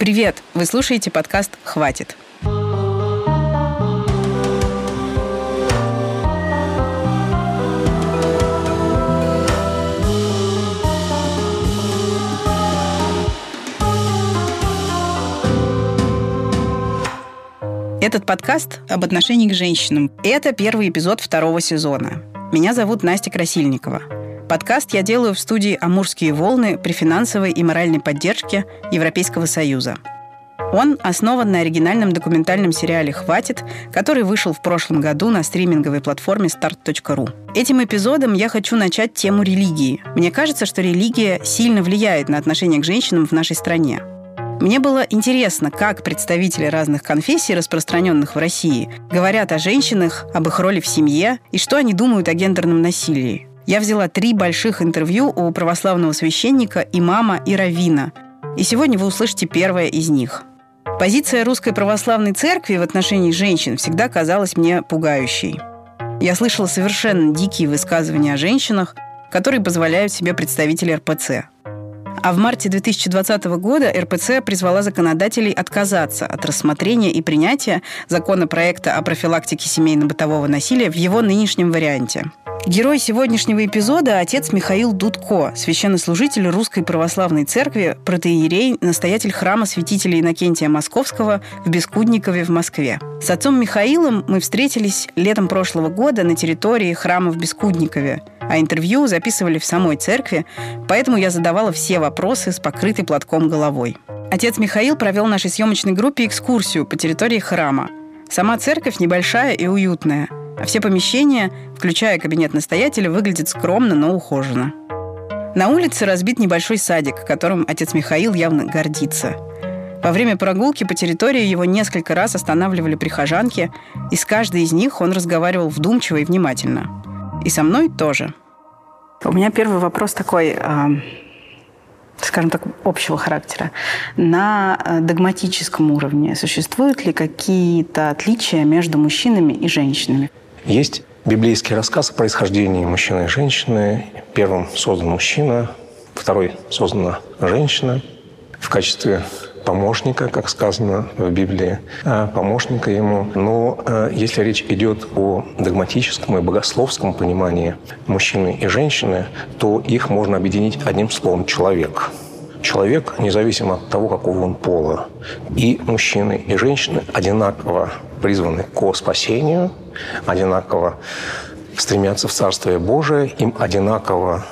Привет! Вы слушаете подкаст «Хватит». Этот подкаст об отношении к женщинам. Это первый эпизод второго сезона. Меня зовут Настя Красильникова. Подкаст я делаю в студии «Амурские волны» при финансовой и моральной поддержке Европейского Союза. Он основан на оригинальном документальном сериале «Хватит», который вышел в прошлом году на стриминговой платформе start.ru. Этим эпизодом я хочу начать тему религии. Мне кажется, что религия сильно влияет на отношение к женщинам в нашей стране. Мне было интересно, как представители разных конфессий, распространенных в России, говорят о женщинах, об их роли в семье и что они думают о гендерном насилии. Я взяла три больших интервью у православного священника, имама и равина. И сегодня вы услышите первое из них. Позиция Русской Православной Церкви в отношении женщин всегда казалась мне пугающей. Я слышала совершенно дикие высказывания о женщинах, которые позволяют себе представители РПЦ. А в марте 2020 года РПЦ призвала законодателей отказаться от рассмотрения и принятия законопроекта о профилактике семейно-бытового насилия в его нынешнем варианте. Герой сегодняшнего эпизода – отец Михаил Дудко, священнослужитель Русской Православной Церкви, протеерей, настоятель храма святителя Иннокентия Московского в Бескудникове в Москве. С отцом Михаилом мы встретились летом прошлого года на территории храма в Бескудникове, а интервью записывали в самой церкви, поэтому я задавала все вопросы с покрытой платком головой. Отец Михаил провел нашей съемочной группе экскурсию по территории храма. Сама церковь небольшая и уютная – а все помещения, включая кабинет настоятеля, выглядят скромно, но ухоженно. На улице разбит небольшой садик, которым отец Михаил явно гордится. Во время прогулки по территории его несколько раз останавливали прихожанки, и с каждой из них он разговаривал вдумчиво и внимательно. И со мной тоже. У меня первый вопрос такой, э, скажем так, общего характера. На э, догматическом уровне существуют ли какие-то отличия между мужчинами и женщинами? Есть библейский рассказ о происхождении мужчины и женщины. Первым создан мужчина, второй создана женщина в качестве помощника, как сказано в Библии, а помощника ему. Но э, если речь идет о догматическом и богословском понимании мужчины и женщины, то их можно объединить одним словом «человек». Человек, независимо от того, какого он пола, и мужчины, и женщины одинаково призваны к спасению, одинаково стремятся в Царствие Божие, им одинаково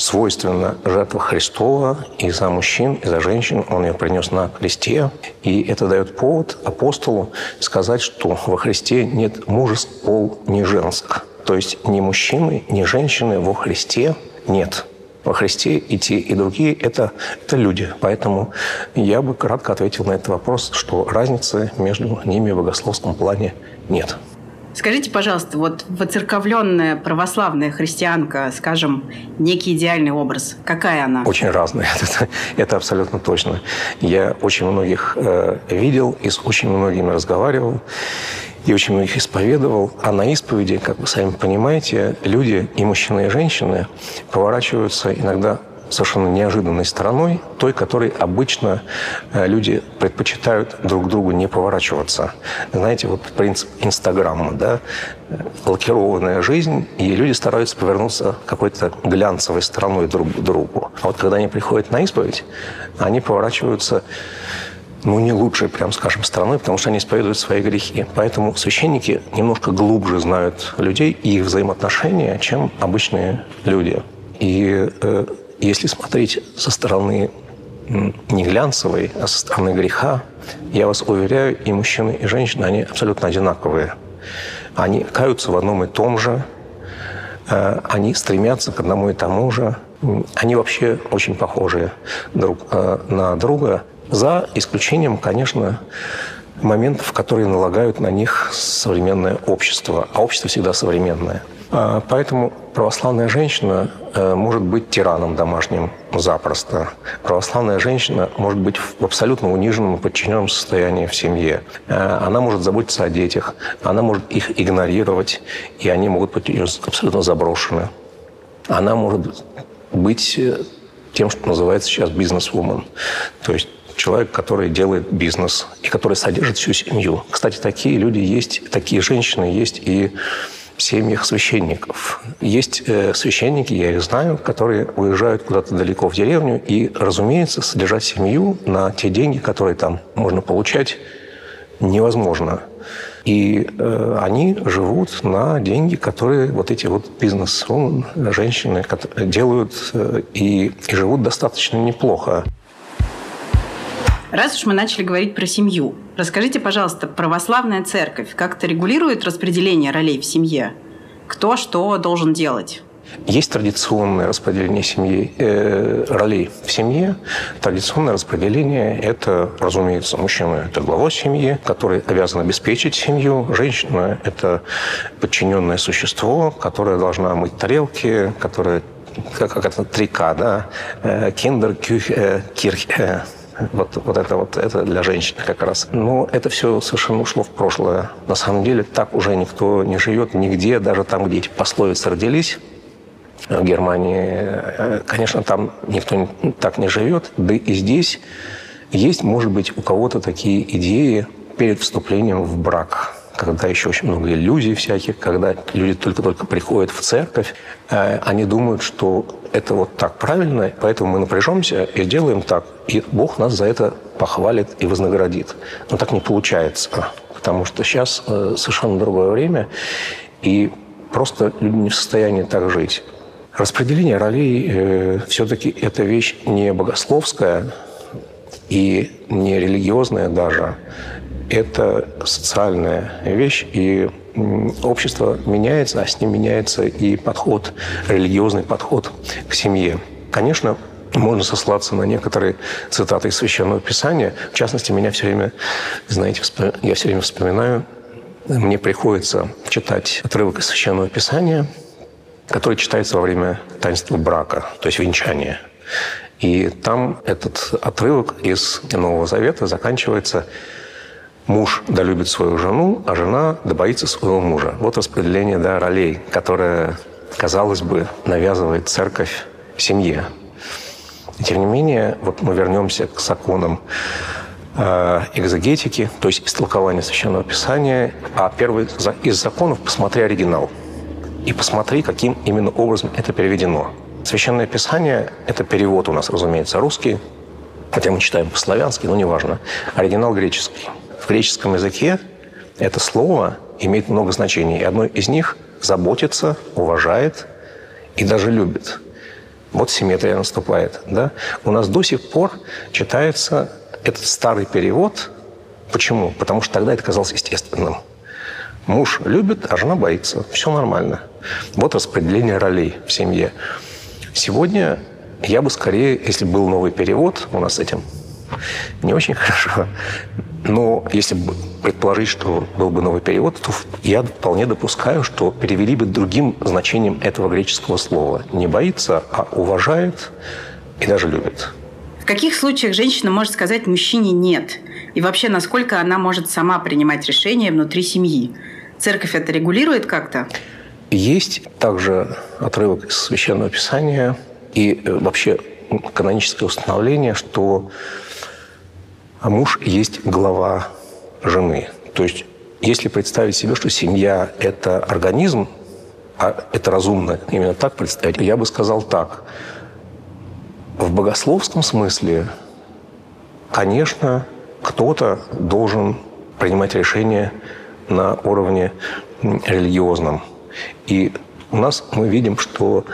свойственна жертва Христова и за мужчин, и за женщин. Он ее принес на кресте. И это дает повод апостолу сказать, что во Христе нет мужеств пол не женск. То есть ни мужчины, ни женщины во Христе нет во Христе и те, и другие – это, это люди. Поэтому я бы кратко ответил на этот вопрос, что разницы между ними в богословском плане нет. Скажите, пожалуйста, вот воцерковленная православная христианка, скажем, некий идеальный образ, какая она? Очень разная, это, это абсолютно точно. Я очень многих э, видел и с очень многими разговаривал и очень многих исповедовал. А на исповеди, как вы сами понимаете, люди, и мужчины, и женщины, поворачиваются иногда совершенно неожиданной стороной, той, которой обычно э, люди предпочитают друг другу не поворачиваться. Знаете, вот принцип Инстаграма, да, лакированная жизнь, и люди стараются повернуться какой-то глянцевой стороной друг к другу. А вот когда они приходят на исповедь, они поворачиваются ну, не лучшей, прям скажем, стороной, потому что они исповедуют свои грехи. Поэтому священники немножко глубже знают людей и их взаимоотношения, чем обычные люди. И э, если смотреть со стороны не глянцевой, а со стороны греха, я вас уверяю, и мужчины, и женщины, они абсолютно одинаковые. Они каются в одном и том же, э, они стремятся к одному и тому же. Они вообще очень похожи друг э, на друга, за исключением, конечно, моментов, которые налагают на них современное общество. А общество всегда современное. А, поэтому православная женщина э, может быть тираном домашним запросто. Православная женщина может быть в абсолютно униженном и подчиненном состоянии в семье. Э, она может заботиться о детях, она может их игнорировать, и они могут быть абсолютно заброшены. Она может быть э, тем, что называется сейчас бизнес-вумен. То есть человек, который делает бизнес и который содержит всю семью. Кстати, такие люди есть, такие женщины есть и семьях священников. Есть э, священники, я их знаю, которые уезжают куда-то далеко в деревню и, разумеется, содержать семью на те деньги, которые там можно получать, невозможно. И э, они живут на деньги, которые вот эти вот бизнес женщины делают э, и, и живут достаточно неплохо. Раз уж мы начали говорить про семью, расскажите, пожалуйста, православная церковь как-то регулирует распределение ролей в семье? Кто что должен делать? Есть традиционное распределение семьи, э, ролей в семье. Традиционное распределение – это, разумеется, мужчина – это глава семьи, который обязан обеспечить семью. Женщина – это подчиненное существо, которое должна мыть тарелки, которое как, это 3К, да, э, киндер, кюх, э, кирх, э, вот, вот это вот это для женщин как раз. Но это все совершенно ушло в прошлое. На самом деле так уже никто не живет нигде, даже там, где эти пословицы родились, в Германии, конечно, там никто так не живет. Да и здесь есть, может быть, у кого-то такие идеи перед вступлением в брак когда еще очень много иллюзий всяких, когда люди только-только приходят в церковь, э, они думают, что это вот так правильно, поэтому мы напряжемся и сделаем так. И Бог нас за это похвалит и вознаградит. Но так не получается, потому что сейчас э, совершенно другое время, и просто люди не в состоянии так жить. Распределение ролей э, все-таки это вещь не богословская и не религиозная даже это социальная вещь, и общество меняется, а с ним меняется и подход, религиозный подход к семье. Конечно, можно сослаться на некоторые цитаты из Священного Писания. В частности, меня все время, знаете, я все время вспоминаю, мне приходится читать отрывок из Священного Писания, который читается во время таинства брака, то есть венчания. И там этот отрывок из Нового Завета заканчивается муж да любит свою жену, а жена да боится своего мужа. Вот распределение да, ролей, которое, казалось бы, навязывает церковь семье. Тем не менее, вот мы вернемся к законам э, экзегетики, то есть истолкования Священного Писания, а первый из законов – посмотри оригинал. И посмотри, каким именно образом это переведено. Священное Писание – это перевод у нас, разумеется, русский, хотя мы читаем по-славянски, но неважно. Оригинал греческий – в греческом языке это слово имеет много значений. И одно из них – заботится, уважает и даже любит. Вот симметрия наступает. Да? У нас до сих пор читается этот старый перевод. Почему? Потому что тогда это казалось естественным. Муж любит, а жена боится. Все нормально. Вот распределение ролей в семье. Сегодня я бы скорее, если был новый перевод, у нас с этим не очень хорошо, но если предположить, что был бы новый перевод, то я вполне допускаю, что перевели бы другим значением этого греческого слова. Не боится, а уважает и даже любит. В каких случаях женщина может сказать мужчине «нет»? И вообще, насколько она может сама принимать решения внутри семьи? Церковь это регулирует как-то? Есть также отрывок из Священного Писания и э, вообще каноническое установление, что а муж есть глава жены. То есть, если представить себе, что семья – это организм, а это разумно именно так представить, я бы сказал так. В богословском смысле, конечно, кто-то должен принимать решения на уровне религиозном. И у нас мы видим, что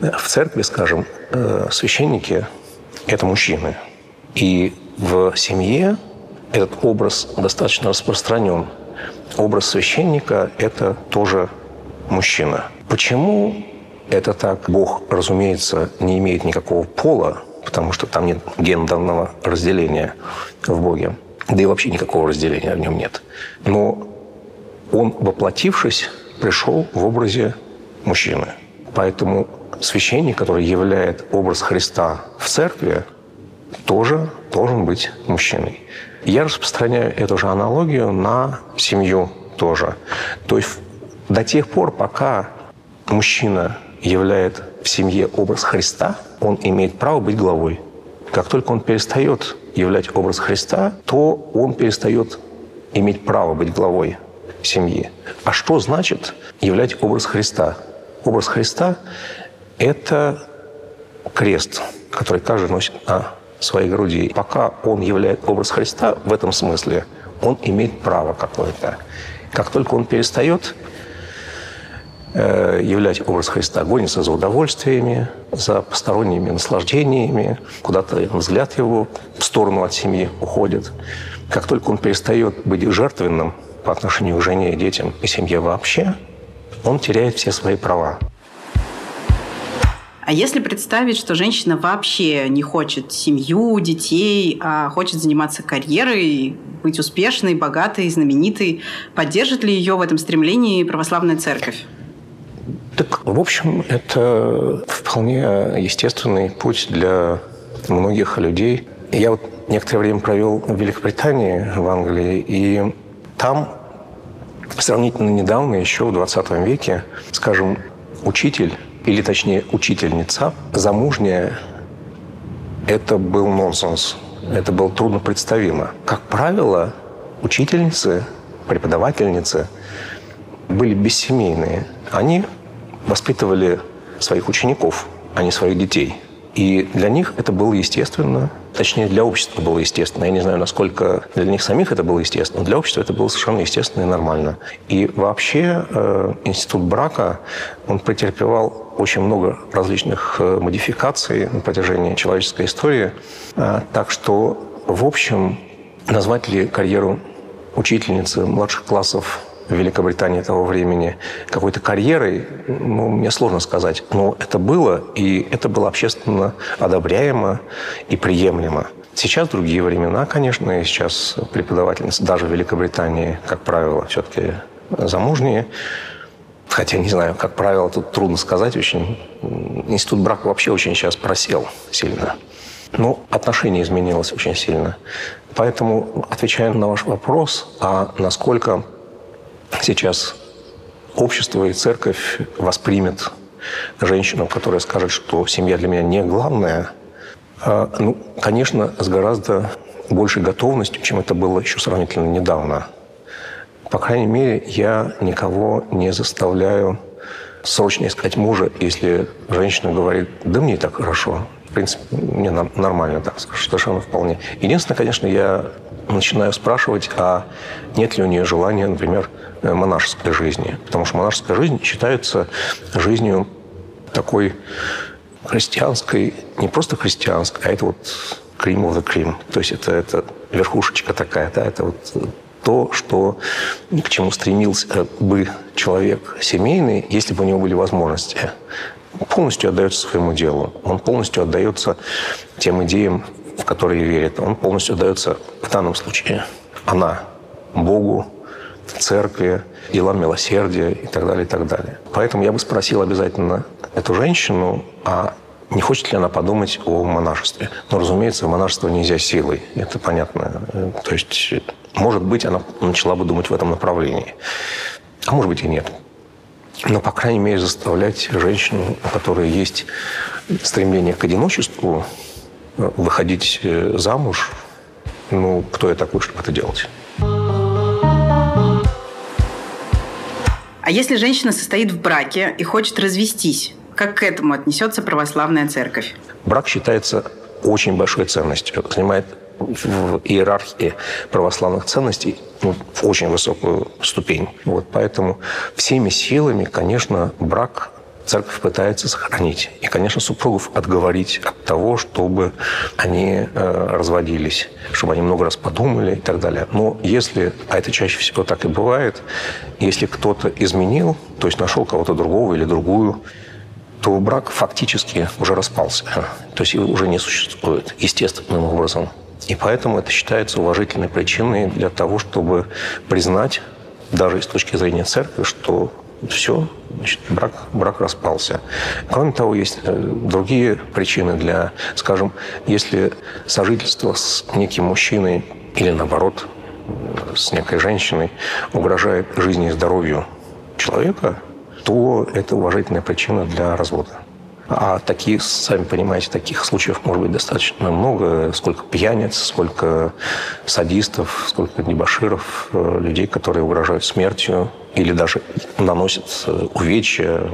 в церкви, скажем, э, священники – это мужчины. И в семье этот образ достаточно распространен. Образ священника – это тоже мужчина. Почему это так? Бог, разумеется, не имеет никакого пола, потому что там нет гендерного разделения в Боге. Да и вообще никакого разделения в нем нет. Но он, воплотившись, пришел в образе мужчины. Поэтому священник, который являет образ Христа в церкви, тоже должен быть мужчиной. Я распространяю эту же аналогию на семью тоже. То есть до тех пор, пока мужчина являет в семье образ Христа, он имеет право быть главой. Как только он перестает являть образ Христа, то он перестает иметь право быть главой семьи. А что значит являть образ Христа? Образ Христа – это крест, который каждый носит на своей груди. Пока он являет образ Христа в этом смысле, он имеет право какое-то. Как только он перестает э, являть образ Христа, гонится за удовольствиями, за посторонними наслаждениями, куда-то взгляд его в сторону от семьи уходит. Как только он перестает быть жертвенным по отношению к жене и детям и семье вообще, он теряет все свои права. А если представить, что женщина вообще не хочет семью, детей, а хочет заниматься карьерой, быть успешной, богатой, знаменитой, поддержит ли ее в этом стремлении православная церковь? Так, в общем, это вполне естественный путь для многих людей. Я вот некоторое время провел в Великобритании, в Англии, и там сравнительно недавно, еще в 20 веке, скажем, учитель или точнее учительница, замужняя, это был нонсенс. Это было трудно представимо. Как правило, учительницы, преподавательницы были бессемейные. Они воспитывали своих учеников, а не своих детей. И для них это было естественно, точнее, для общества было естественно. Я не знаю, насколько для них самих это было естественно, но для общества это было совершенно естественно и нормально. И вообще э, институт брака, он претерпевал очень много различных э, модификаций на протяжении человеческой истории. Э, так что, в общем, назвать ли карьеру учительницы младших классов в Великобритании того времени какой-то карьерой, ну, мне сложно сказать. Но это было, и это было общественно одобряемо и приемлемо. Сейчас другие времена, конечно, и сейчас преподавательницы даже в Великобритании, как правило, все-таки замужние. Хотя, не знаю, как правило, тут трудно сказать очень. Институт брака вообще очень сейчас просел сильно. Но отношение изменилось очень сильно. Поэтому, отвечая на ваш вопрос, а насколько сейчас общество и церковь воспримет женщину, которая скажет, что семья для меня не главное, а, ну, конечно, с гораздо большей готовностью, чем это было еще сравнительно недавно. По крайней мере, я никого не заставляю срочно искать мужа, если женщина говорит, да мне и так хорошо. В принципе, мне нормально так, совершенно вполне. Единственное, конечно, я начинаю спрашивать, а нет ли у нее желания, например, Э, монашеской жизни. Потому что монашеская жизнь считается жизнью такой христианской, не просто христианской, а это вот cream of the cream. То есть это, это верхушечка такая, да, это вот то, что к чему стремился бы человек семейный, если бы у него были возможности. Полностью отдается своему делу. Он полностью отдается тем идеям, в которые верит. Он полностью отдается в данном случае она Богу, церкви, делам милосердия и так далее, и так далее. Поэтому я бы спросил обязательно эту женщину, а не хочет ли она подумать о монашестве? Но, разумеется, монашество нельзя силой, это понятно. То есть, может быть, она начала бы думать в этом направлении. А может быть и нет. Но, по крайней мере, заставлять женщину, у которой есть стремление к одиночеству, выходить э, замуж, ну, кто я такой, чтобы это делать? А если женщина состоит в браке и хочет развестись, как к этому отнесется православная церковь? Брак считается очень большой ценностью, занимает в иерархии православных ценностей ну, очень высокую ступень. Вот поэтому всеми силами, конечно, брак церковь пытается сохранить. И, конечно, супругов отговорить от того, чтобы они э, разводились, чтобы они много раз подумали и так далее. Но если, а это чаще всего так и бывает, если кто-то изменил, то есть нашел кого-то другого или другую, то брак фактически уже распался. То есть его уже не существует естественным образом. И поэтому это считается уважительной причиной для того, чтобы признать, даже с точки зрения церкви, что все, значит, брак, брак распался. Кроме того, есть э, другие причины для, скажем, если сожительство с неким мужчиной или наоборот с некой женщиной угрожает жизни и здоровью человека, то это уважительная причина для развода. А такие, сами понимаете, таких случаев может быть достаточно много. Сколько пьяниц, сколько садистов, сколько дебаширов, э, людей, которые угрожают смертью или даже наносят э, увечья.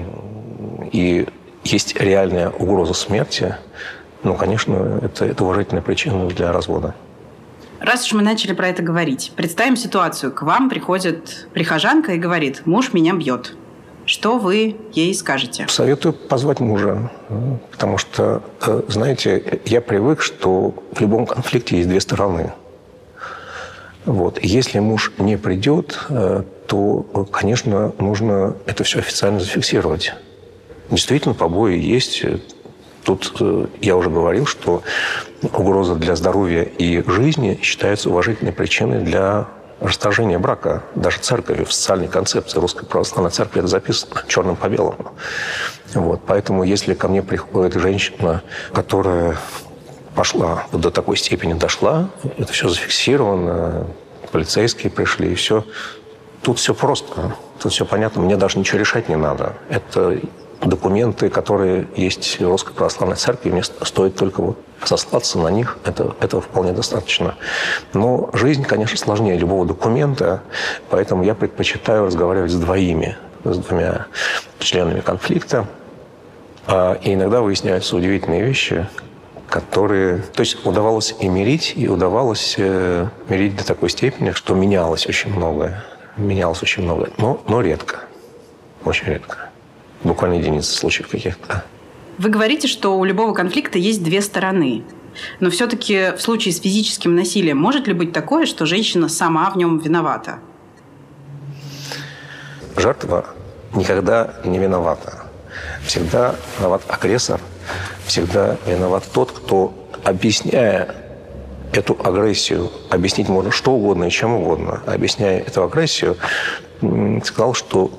И есть реальная угроза смерти. Ну, конечно, это, это уважительная причина для развода. Раз уж мы начали про это говорить, представим ситуацию. К вам приходит прихожанка и говорит, муж меня бьет. Что вы ей скажете? Советую позвать мужа, потому что, э, знаете, я привык, что в любом конфликте есть две стороны. Вот. Если муж не придет, э, то, конечно, нужно это все официально зафиксировать. Действительно, побои есть. Тут э, я уже говорил, что угроза для здоровья и жизни считается уважительной причиной для расторжение брака даже церковью в социальной концепции Русской Православной Церкви это записано черным по белому. Вот. Поэтому если ко мне приходит женщина, которая пошла, вот до такой степени дошла, это все зафиксировано, полицейские пришли, и все. Тут все просто, тут все понятно, мне даже ничего решать не надо. Это документы, которые есть в Русской Православной Церкви, мне стоит только вот сослаться на них, это, этого вполне достаточно. Но жизнь, конечно, сложнее любого документа, поэтому я предпочитаю разговаривать с двоими, с двумя членами конфликта. А, и иногда выясняются удивительные вещи, которые... То есть удавалось и мирить, и удавалось э, мирить до такой степени, что менялось очень многое. Менялось очень многое, но, но редко. Очень редко. Буквально единицы случаев каких-то. Вы говорите, что у любого конфликта есть две стороны. Но все-таки в случае с физическим насилием может ли быть такое, что женщина сама в нем виновата? Жертва никогда не виновата. Всегда виноват агрессор, всегда виноват тот, кто, объясняя эту агрессию, объяснить можно что угодно и чем угодно, объясняя эту агрессию, сказал, что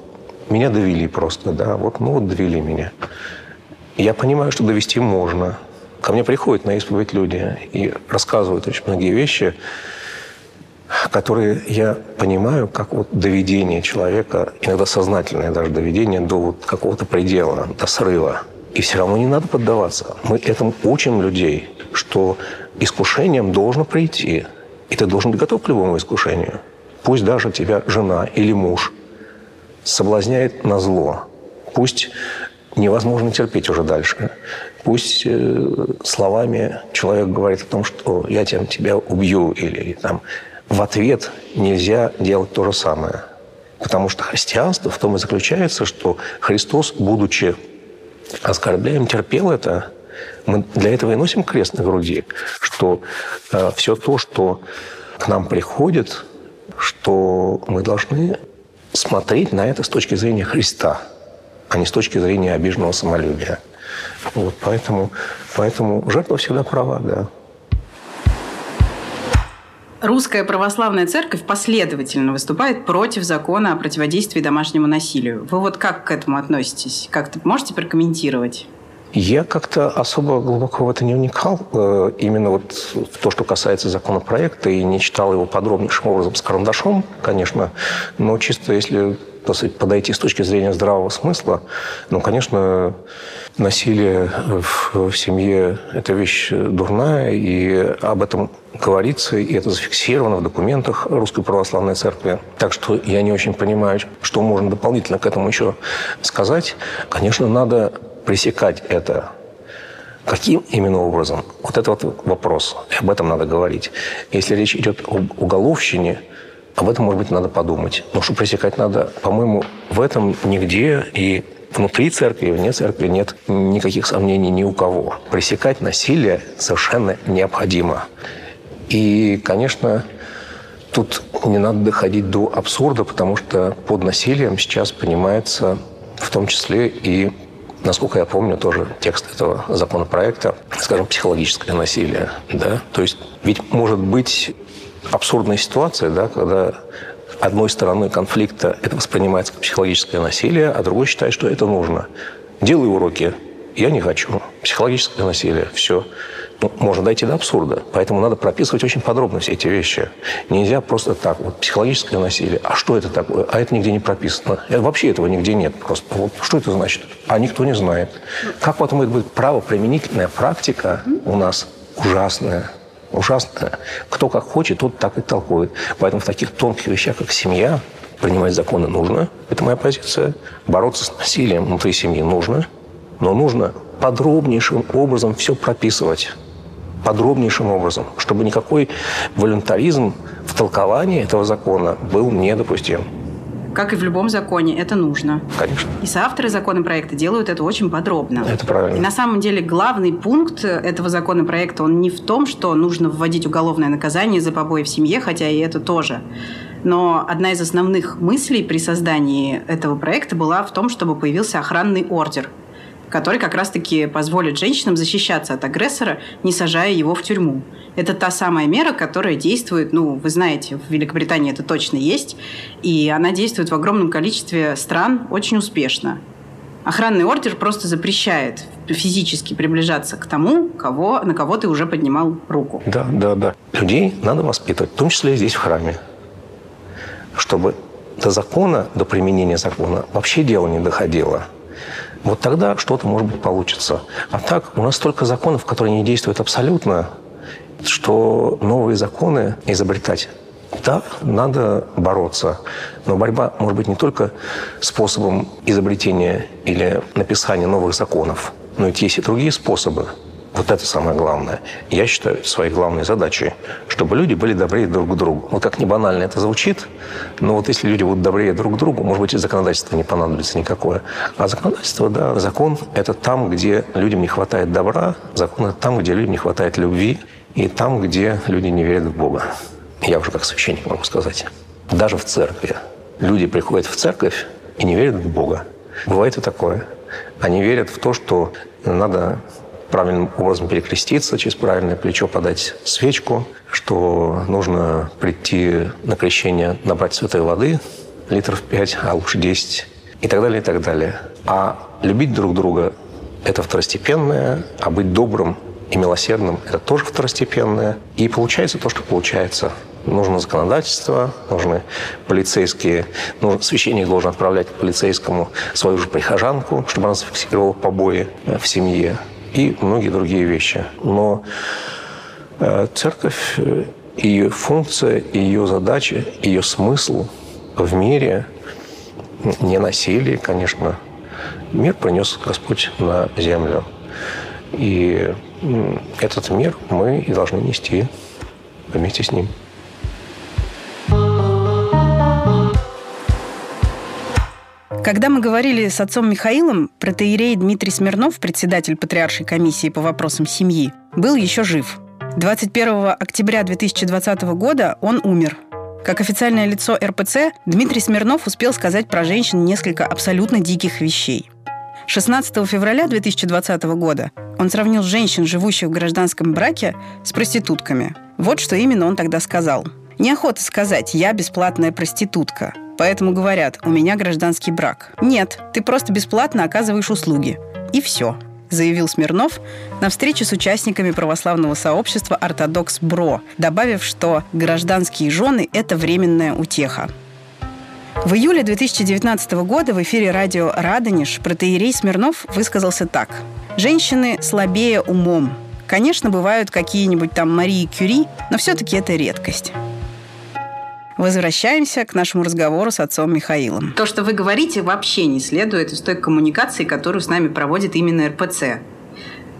меня довели просто, да, вот, ну вот довели меня. Я понимаю, что довести можно. Ко мне приходят на исповедь люди и рассказывают очень многие вещи, которые я понимаю, как вот доведение человека, иногда сознательное даже доведение до вот какого-то предела, до срыва. И все равно не надо поддаваться. Мы этому учим людей, что искушением должно прийти. И ты должен быть готов к любому искушению. Пусть даже тебя жена или муж соблазняет на зло. Пусть невозможно терпеть уже дальше. Пусть э, словами человек говорит о том, что я тебя, тебя убью, или там в ответ нельзя делать то же самое. Потому что христианство в том и заключается, что Христос, будучи оскорбляем, терпел это. Мы для этого и носим крест на груди, что э, все то, что к нам приходит, что мы должны смотреть на это с точки зрения Христа – а не с точки зрения обиженного самолюбия. Вот, поэтому, поэтому жертва всегда права, да. Русская православная церковь последовательно выступает против закона о противодействии домашнему насилию. Вы вот как к этому относитесь? Как-то можете прокомментировать? Я как-то особо глубоко в это не вникал, э, именно вот в то, что касается законопроекта, и не читал его подробнейшим образом с карандашом, конечно, но чисто если подойти с точки зрения здравого смысла, ну, конечно, насилие в, в семье – это вещь дурная, и об этом говорится, и это зафиксировано в документах Русской Православной Церкви. Так что я не очень понимаю, что можно дополнительно к этому еще сказать. Конечно, надо пресекать это. Каким именно образом? Вот это вот вопрос. И об этом надо говорить. Если речь идет об уголовщине, об этом, может быть, надо подумать. Но что пресекать надо, по-моему, в этом нигде и внутри церкви и вне церкви нет никаких сомнений ни у кого. Пресекать насилие совершенно необходимо. И, конечно, тут не надо доходить до абсурда, потому что под насилием сейчас понимается в том числе и насколько я помню, тоже текст этого законопроекта, скажем, психологическое насилие. Да? То есть ведь может быть абсурдная ситуация, да, когда одной стороной конфликта это воспринимается как психологическое насилие, а другой считает, что это нужно. Делай уроки. Я не хочу. Психологическое насилие. Все. Можно дойти до абсурда. Поэтому надо прописывать очень подробно все эти вещи. Нельзя просто так, вот, психологическое насилие. А что это такое? А это нигде не прописано. Это, вообще этого нигде нет просто. Вот, что это значит? А никто не знает. Как потом это будет правоприменительная практика у нас ужасная. Ужасная. Кто как хочет, тот так и толкует. Поэтому в таких тонких вещах, как семья, принимать законы нужно. Это моя позиция. Бороться с насилием внутри семьи нужно. Но нужно подробнейшим образом все прописывать подробнейшим образом, чтобы никакой волюнтаризм в толковании этого закона был недопустим. Как и в любом законе, это нужно. Конечно. И соавторы законопроекта делают это очень подробно. Это правильно. И на самом деле главный пункт этого законопроекта, он не в том, что нужно вводить уголовное наказание за побои в семье, хотя и это тоже. Но одна из основных мыслей при создании этого проекта была в том, чтобы появился охранный ордер – который как раз-таки позволит женщинам защищаться от агрессора, не сажая его в тюрьму. Это та самая мера, которая действует, ну, вы знаете, в Великобритании это точно есть, и она действует в огромном количестве стран очень успешно. Охранный ордер просто запрещает физически приближаться к тому, кого, на кого ты уже поднимал руку. Да, да, да. Людей надо воспитывать, в том числе и здесь, в храме, чтобы до закона, до применения закона вообще дело не доходило – вот тогда что-то, может быть, получится. А так у нас столько законов, которые не действуют абсолютно, что новые законы изобретать да, надо бороться. Но борьба может быть не только способом изобретения или написания новых законов, но ведь есть и другие способы. Вот это самое главное. Я считаю своей главной задачей, чтобы люди были добрее друг к другу. Вот как не банально это звучит, но вот если люди будут добрее друг к другу, может быть, и законодательство не понадобится никакое. А законодательство, да, закон – это там, где людям не хватает добра, закон – это там, где людям не хватает любви, и там, где люди не верят в Бога. Я уже как священник могу сказать. Даже в церкви. Люди приходят в церковь и не верят в Бога. Бывает и такое. Они верят в то, что надо правильным образом перекреститься, через правильное плечо подать свечку, что нужно прийти на крещение, набрать святой воды, литров 5, а лучше 10, и так далее, и так далее. А любить друг друга – это второстепенное, а быть добрым и милосердным – это тоже второстепенное. И получается то, что получается. Нужно законодательство, нужны полицейские. Ну, священник должен отправлять полицейскому свою же прихожанку, чтобы она зафиксировала побои в семье и многие другие вещи. Но э, церковь, э, ее функция, ее задача, ее смысл в мире не насилие, конечно. Мир принес Господь на землю. И этот мир мы и должны нести вместе с ним. Когда мы говорили с отцом Михаилом, протеерей Дмитрий Смирнов, председатель Патриаршей комиссии по вопросам семьи, был еще жив. 21 октября 2020 года он умер. Как официальное лицо РПЦ, Дмитрий Смирнов успел сказать про женщин несколько абсолютно диких вещей. 16 февраля 2020 года он сравнил женщин, живущих в гражданском браке, с проститутками. Вот что именно он тогда сказал. Неохота сказать «я бесплатная проститутка», Поэтому говорят, у меня гражданский брак. Нет, ты просто бесплатно оказываешь услуги. И все заявил Смирнов на встрече с участниками православного сообщества «Ортодокс Бро», добавив, что гражданские жены – это временная утеха. В июле 2019 года в эфире радио «Радонеж» протеерей Смирнов высказался так. «Женщины слабее умом. Конечно, бывают какие-нибудь там Марии Кюри, но все-таки это редкость. Возвращаемся к нашему разговору с отцом Михаилом. То, что вы говорите, вообще не следует из той коммуникации, которую с нами проводит именно РПЦ.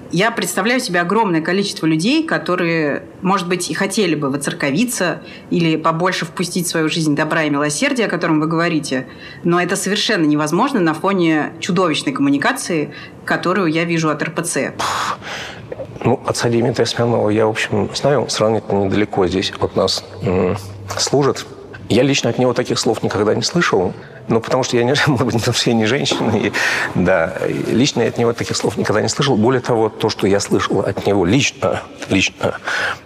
Я представляю себе огромное количество людей, которые, может быть, и хотели бы воцерковиться или побольше впустить в свою жизнь добра и милосердия, о котором вы говорите, но это совершенно невозможно на фоне чудовищной коммуникации, которую я вижу от РПЦ. Ну, отца Дмитрия Смирнова я, в общем, знаю сравнительно недалеко здесь от нас служит. Я лично от него таких слов никогда не слышал. Ну, потому что я, не, может быть, потому что я не женщина. И, да, лично я от него таких слов никогда не слышал. Более того, то, что я слышал от него лично, лично,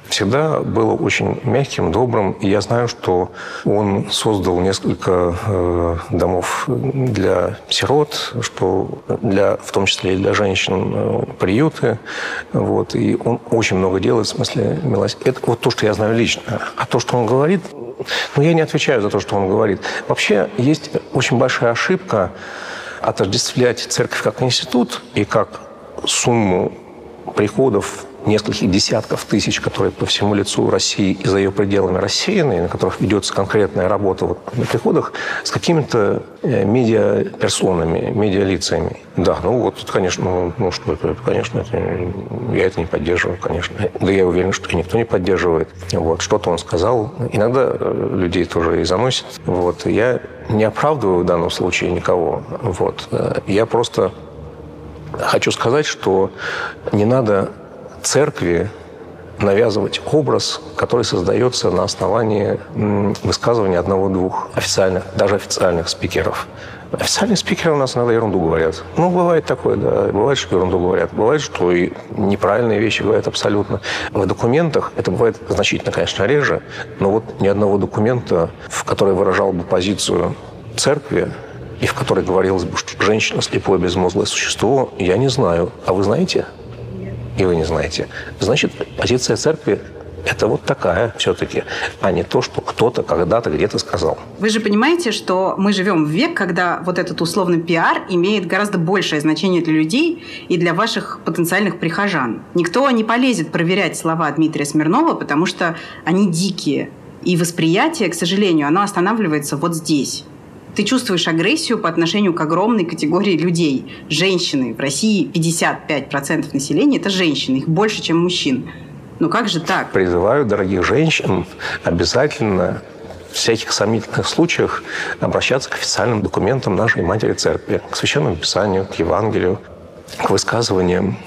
всегда было очень мягким, добрым. И я знаю, что он создал несколько э, домов для сирот, что для, в том числе и для женщин э, приюты. Вот, и он очень много делает в смысле милосердия. Это вот то, что я знаю лично. А то, что он говорит, ну, я не отвечаю за то, что он говорит. Вообще, есть очень большая ошибка отождествлять церковь как институт и как сумму приходов нескольких десятков тысяч, которые по всему лицу России и за ее пределами рассеяны, на которых ведется конкретная работа вот на приходах, с какими-то э, медиаперсонами, медиалицами. Да, ну вот, конечно, ну, ну что это, конечно, это, я это не поддерживаю, конечно. Да я уверен, что никто не поддерживает. Вот, что-то он сказал. Иногда э, людей тоже и заносит. Вот, я не оправдываю в данном случае никого. Вот, э, я просто хочу сказать, что не надо церкви навязывать образ, который создается на основании высказывания одного-двух официальных, даже официальных спикеров. Официальные спикеры у нас иногда ерунду говорят. Ну, бывает такое, да. Бывает, что ерунду говорят. Бывает, что и неправильные вещи говорят абсолютно. В документах это бывает значительно, конечно, реже, но вот ни одного документа, в который выражал бы позицию церкви, и в которой говорилось бы, что женщина слепое безмозглое существо, я не знаю. А вы знаете? И вы не знаете. Значит, позиция церкви это вот такая все-таки, а не то, что кто-то когда-то где-то сказал. Вы же понимаете, что мы живем в век, когда вот этот условный пиар имеет гораздо большее значение для людей и для ваших потенциальных прихожан. Никто не полезет проверять слова Дмитрия Смирнова, потому что они дикие. И восприятие, к сожалению, оно останавливается вот здесь. Ты чувствуешь агрессию по отношению к огромной категории людей. Женщины. В России 55% населения – это женщины. Их больше, чем мужчин. Ну как же так? Призываю дорогих женщин обязательно в всяких сомнительных случаях обращаться к официальным документам нашей Матери Церкви, к Священному Писанию, к Евангелию, к высказываниям,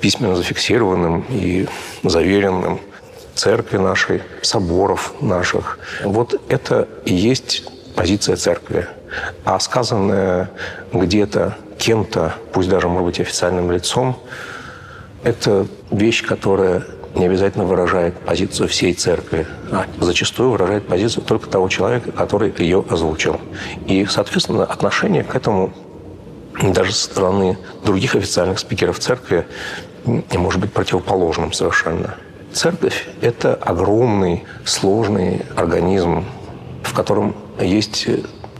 письменно зафиксированным и заверенным церкви нашей, соборов наших. Вот это и есть позиция церкви. А сказанное где-то кем-то, пусть даже, может быть, официальным лицом, это вещь, которая не обязательно выражает позицию всей церкви, а зачастую выражает позицию только того человека, который ее озвучил. И, соответственно, отношение к этому даже со стороны других официальных спикеров церкви может быть противоположным совершенно. Церковь – это огромный, сложный организм, в котором есть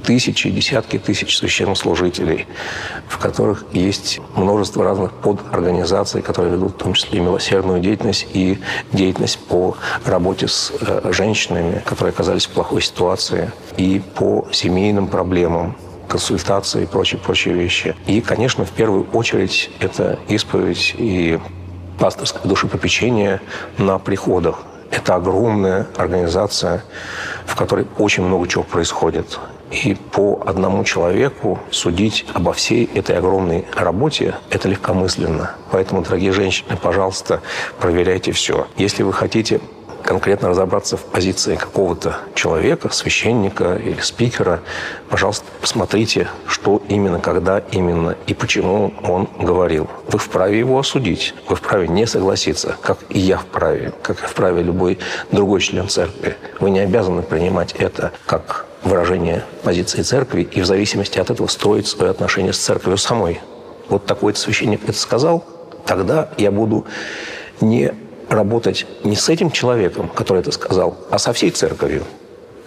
тысячи, десятки тысяч священнослужителей, в которых есть множество разных подорганизаций, которые ведут в том числе и милосердную деятельность, и деятельность по работе с э, женщинами, которые оказались в плохой ситуации, и по семейным проблемам, консультации и прочие-прочие вещи. И, конечно, в первую очередь это исповедь и пасторское душепопечение на приходах. Это огромная организация, в которой очень много чего происходит. И по одному человеку судить обо всей этой огромной работе – это легкомысленно. Поэтому, дорогие женщины, пожалуйста, проверяйте все. Если вы хотите конкретно разобраться в позиции какого-то человека, священника или спикера, пожалуйста, посмотрите, что именно, когда именно и почему он говорил. Вы вправе его осудить, вы вправе не согласиться, как и я вправе, как и вправе любой другой член церкви. Вы не обязаны принимать это как выражение позиции церкви и в зависимости от этого строить свои отношения с церковью самой. Вот такой-то священник это сказал, тогда я буду не работать не с этим человеком, который это сказал, а со всей церковью.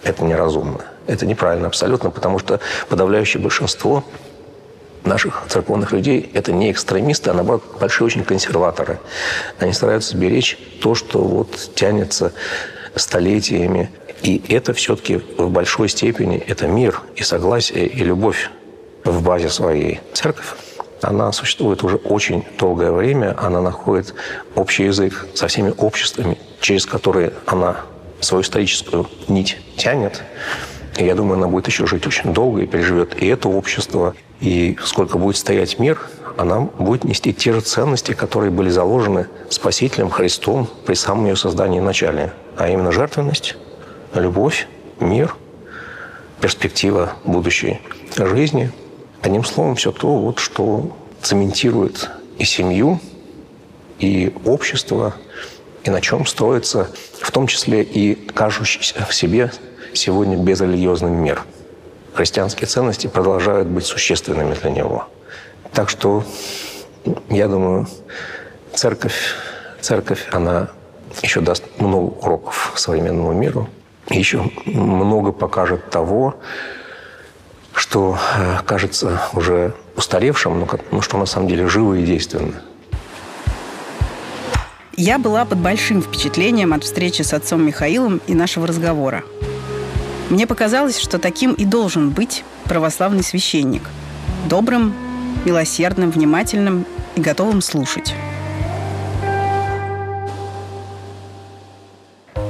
Это неразумно. Это неправильно абсолютно, потому что подавляющее большинство наших церковных людей – это не экстремисты, а, наоборот, большие очень консерваторы. Они стараются беречь то, что вот тянется столетиями. И это все-таки в большой степени это мир и согласие, и любовь в базе своей. Церковь она существует уже очень долгое время, она находит общий язык со всеми обществами, через которые она свою историческую нить тянет. И я думаю, она будет еще жить очень долго и переживет и это общество. И сколько будет стоять мир, она будет нести те же ценности, которые были заложены Спасителем Христом при самом ее создании в начале. А именно жертвенность, любовь, мир, перспектива будущей жизни. Одним словом, все то, вот, что цементирует и семью, и общество, и на чем строится, в том числе и кажущийся в себе сегодня безрелигиозный мир. Христианские ценности продолжают быть существенными для него. Так что, я думаю, церковь, церковь, она еще даст много уроков современному миру. И еще много покажет того, что э, кажется уже устаревшим, но, но что на самом деле живо и действенно. Я была под большим впечатлением от встречи с отцом Михаилом и нашего разговора. Мне показалось, что таким и должен быть православный священник. Добрым, милосердным, внимательным и готовым слушать.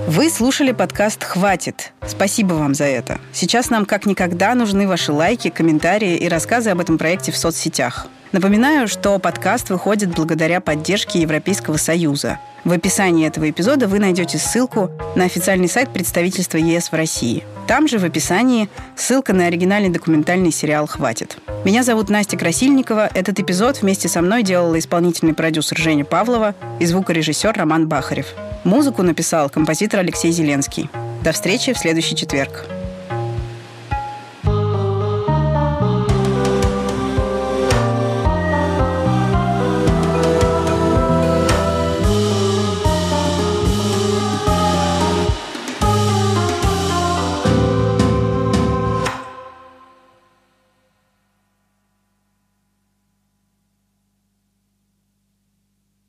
Вы слушали подкаст «Хватит». Спасибо вам за это. Сейчас нам как никогда нужны ваши лайки, комментарии и рассказы об этом проекте в соцсетях. Напоминаю, что подкаст выходит благодаря поддержке Европейского Союза. В описании этого эпизода вы найдете ссылку на официальный сайт представительства ЕС в России. Там же в описании ссылка на оригинальный документальный сериал «Хватит». Меня зовут Настя Красильникова. Этот эпизод вместе со мной делала исполнительный продюсер Женя Павлова и звукорежиссер Роман Бахарев. Музыку написал композитор Алексей Зеленский. До встречи в следующий четверг.